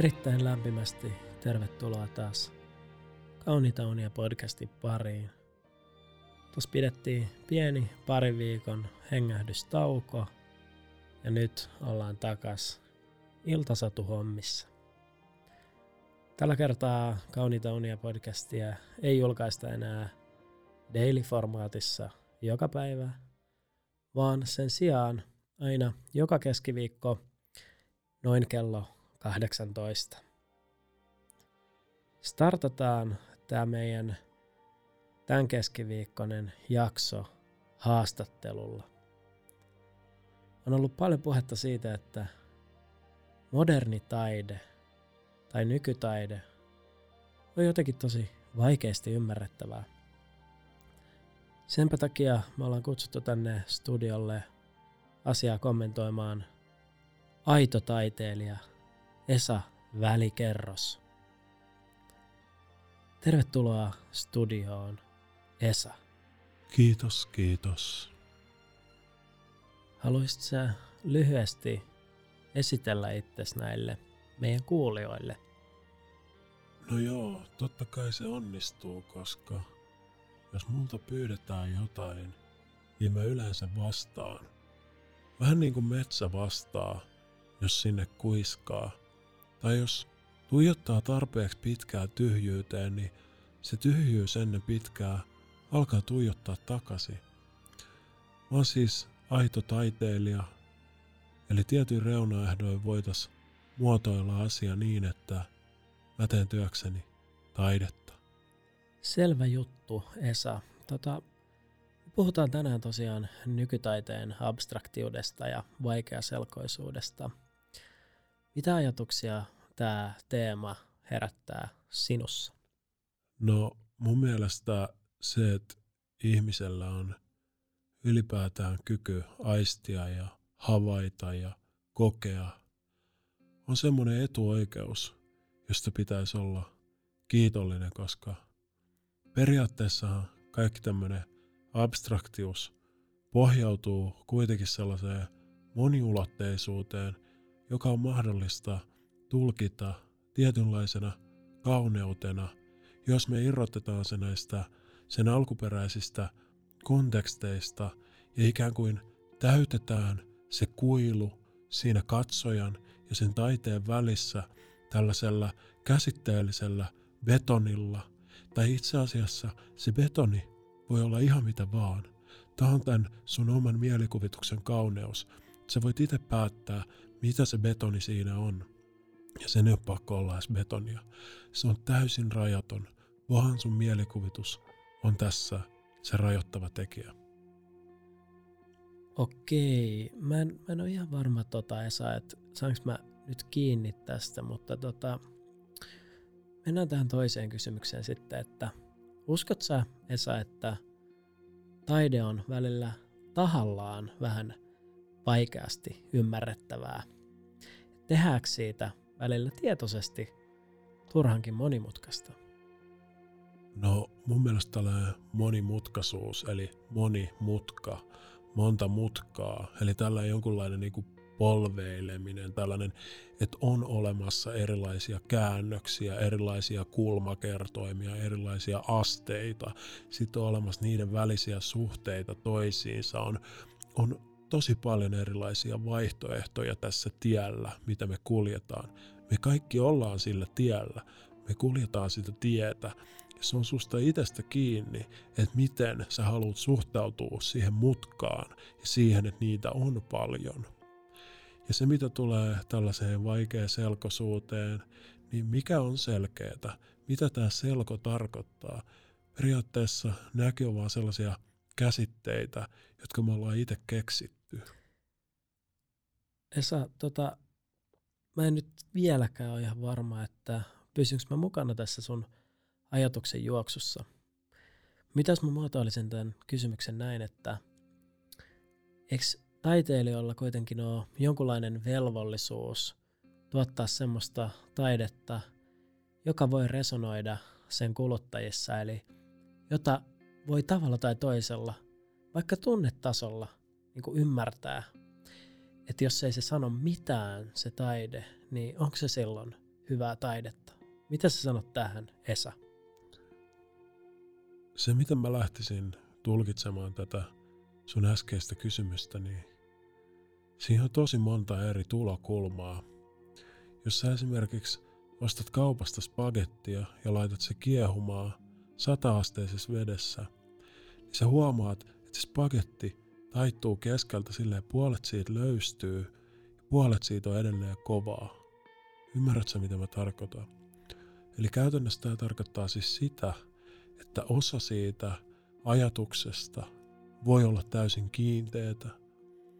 Erittäin lämpimästi tervetuloa taas Kauniita unia podcastin pariin. Tuossa pidettiin pieni pari viikon hengähdystauko ja nyt ollaan takas iltasatuhommissa. Tällä kertaa Kauniita unia podcastia ei julkaista enää daily-formaatissa joka päivä, vaan sen sijaan aina joka keskiviikko noin kello 18. Startataan tämä meidän tämän keskiviikkoinen jakso haastattelulla. On ollut paljon puhetta siitä, että moderni taide tai nykytaide on jotenkin tosi vaikeasti ymmärrettävää. Senpä takia me ollaan kutsuttu tänne studiolle asiaa kommentoimaan aito taiteilija Esa Välikerros. Tervetuloa studioon, Esa. Kiitos, kiitos. Haluaisit sä lyhyesti esitellä itsesi näille meidän kuulijoille? No joo, totta kai se onnistuu, koska jos multa pyydetään jotain, niin mä yleensä vastaan. Vähän niin kuin metsä vastaa, jos sinne kuiskaa. Tai jos tuijottaa tarpeeksi pitkää tyhjyyteen, niin se tyhjyys ennen pitkää alkaa tuijottaa takaisin. Mä oon siis aito taiteilija, eli tietyin reunaehdoin voitais muotoilla asia niin, että mä teen työkseni taidetta. Selvä juttu, Esa. Tota, puhutaan tänään tosiaan nykytaiteen abstraktiudesta ja vaikeaselkoisuudesta. Mitä ajatuksia tämä teema herättää sinussa? No mun mielestä se, että ihmisellä on ylipäätään kyky aistia ja havaita ja kokea, on semmoinen etuoikeus, josta pitäisi olla kiitollinen, koska periaatteessa kaikki tämmöinen abstraktius pohjautuu kuitenkin sellaiseen moniulotteisuuteen, joka on mahdollista tulkita tietynlaisena kauneutena, jos me irrotetaan se näistä sen alkuperäisistä konteksteista ja ikään kuin täytetään se kuilu siinä katsojan ja sen taiteen välissä tällaisella käsitteellisellä betonilla. Tai itse asiassa se betoni voi olla ihan mitä vaan. Tämä on tämän sun oman mielikuvituksen kauneus. Sä voit itse päättää, mitä se betoni siinä on. Ja sen ei ole pakko olla edes betonia. Se on täysin rajaton, vaan sun mielikuvitus on tässä se rajoittava tekijä. Okei, mä en, mä en ole ihan varma tota Esa, että saanko mä nyt kiinni tästä, mutta tota, mennään tähän toiseen kysymykseen sitten, että uskot sä Esa, että taide on välillä tahallaan vähän vaikeasti ymmärrettävää? Tehdäänkö siitä välillä tietoisesti turhankin monimutkaista? No mun mielestä tällainen monimutkaisuus, eli monimutka, monta mutkaa, eli tällainen jonkunlainen niin kuin polveileminen, tällainen, että on olemassa erilaisia käännöksiä, erilaisia kulmakertoimia, erilaisia asteita, sitten on olemassa niiden välisiä suhteita toisiinsa, on, on tosi paljon erilaisia vaihtoehtoja tässä tiellä, mitä me kuljetaan. Me kaikki ollaan sillä tiellä, me kuljetaan sitä tietä, ja se on susta itsestä kiinni, että miten sä haluat suhtautua siihen mutkaan ja siihen, että niitä on paljon. Ja se, mitä tulee tällaiseen vaikeaan selkosuuteen, niin mikä on selkeää? Mitä tämä selko tarkoittaa? Periaatteessa nämäkin on vaan sellaisia käsitteitä, jotka me ollaan itse keksitty. Esa, tota, mä en nyt vieläkään ole ihan varma, että pysynkö mä mukana tässä sun ajatuksen juoksussa. Mitäs mä muotoilisin tämän kysymyksen näin, että eikö taiteilijoilla kuitenkin ole jonkunlainen velvollisuus tuottaa semmoista taidetta, joka voi resonoida sen kuluttajissa, eli jota voi tavalla tai toisella, vaikka tunnetasolla, niin kuin ymmärtää, että jos ei se sano mitään, se taide, niin onko se silloin hyvää taidetta. Mitä sä sanot tähän, Esa? Se, miten mä lähtisin tulkitsemaan tätä sun äskeistä kysymystä, niin siihen on tosi monta eri tulokulmaa. Jos sä esimerkiksi ostat kaupasta spagettia ja laitat se kiehumaan sata-asteisessa vedessä, niin sä huomaat, että se spagetti taittuu keskeltä silleen, puolet siitä löystyy puolet siitä on edelleen kovaa. Ymmärrätkö mitä mä tarkoitan? Eli käytännössä tämä tarkoittaa siis sitä, että osa siitä ajatuksesta voi olla täysin kiinteetä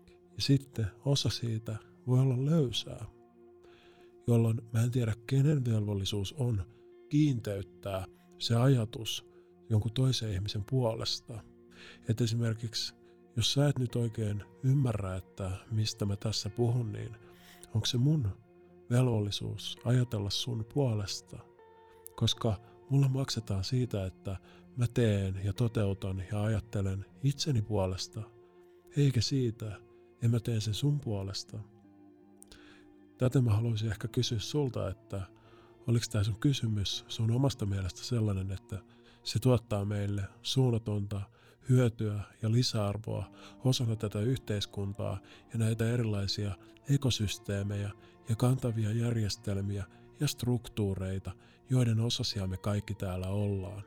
ja sitten osa siitä voi olla löysää, jolloin mä en tiedä kenen velvollisuus on kiinteyttää se ajatus jonkun toisen ihmisen puolesta. Että esimerkiksi jos sä et nyt oikein ymmärrä, että mistä mä tässä puhun, niin onko se mun velvollisuus ajatella sun puolesta? Koska mulla maksetaan siitä, että mä teen ja toteutan ja ajattelen itseni puolesta, eikä siitä, että mä teen sen sun puolesta. Tätä mä haluaisin ehkä kysyä sulta, että oliko tämä sun kysymys sun omasta mielestä sellainen, että se tuottaa meille suunnatonta hyötyä ja lisäarvoa osana tätä yhteiskuntaa ja näitä erilaisia ekosysteemejä ja kantavia järjestelmiä ja struktuureita, joiden osasia me kaikki täällä ollaan.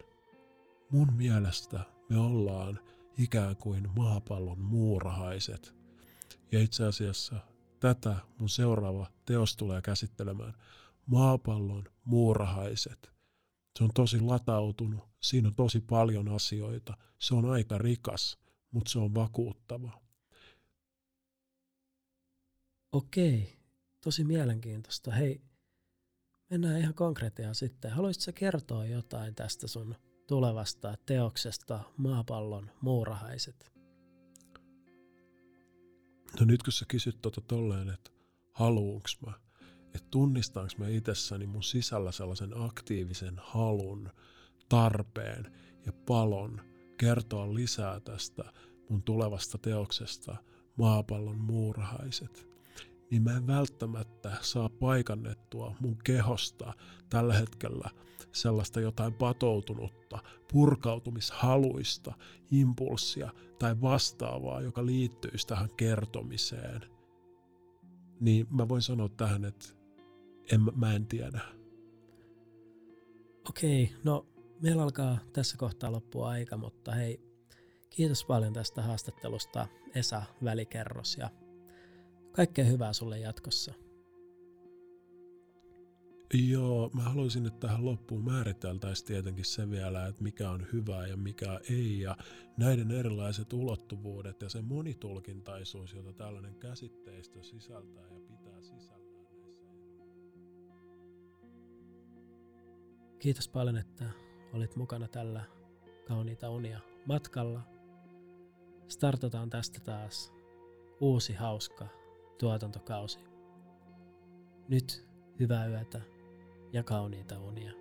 Mun mielestä me ollaan ikään kuin maapallon muurahaiset. Ja itse asiassa tätä mun seuraava teos tulee käsittelemään. Maapallon muurahaiset. Se on tosi latautunut, siinä on tosi paljon asioita. Se on aika rikas, mutta se on vakuuttava. Okei, tosi mielenkiintoista. Hei, mennään ihan konkreettiaan sitten. Haluaisitko kertoa jotain tästä sun tulevasta teoksesta Maapallon muurahaiset? No nyt kun sä kysyt tota tolleen, että haluunks mä, että tunnistaanko mä itsessäni mun sisällä sellaisen aktiivisen halun, tarpeen ja palon kertoa lisää tästä mun tulevasta teoksesta Maapallon muurahaiset, niin mä en välttämättä saa paikannettua mun kehosta tällä hetkellä sellaista jotain patoutunutta, purkautumishaluista, impulssia tai vastaavaa, joka liittyisi tähän kertomiseen. Niin mä voin sanoa tähän, että en, mä en tiedä. Okei, no meillä alkaa tässä kohtaa loppua aika, mutta hei, kiitos paljon tästä haastattelusta Esa Välikerros ja kaikkea hyvää sulle jatkossa. Joo, mä haluaisin, että tähän loppuun määriteltäisiin tietenkin se vielä, että mikä on hyvää ja mikä ei, ja näiden erilaiset ulottuvuudet ja se monitulkintaisuus, jota tällainen käsitteistö sisältää ja pitää sisällään näissä. Kiitos paljon, että olit mukana tällä Kauniita unia matkalla. Startataan tästä taas uusi hauska tuotantokausi. Nyt hyvää yötä ja kauniita unia.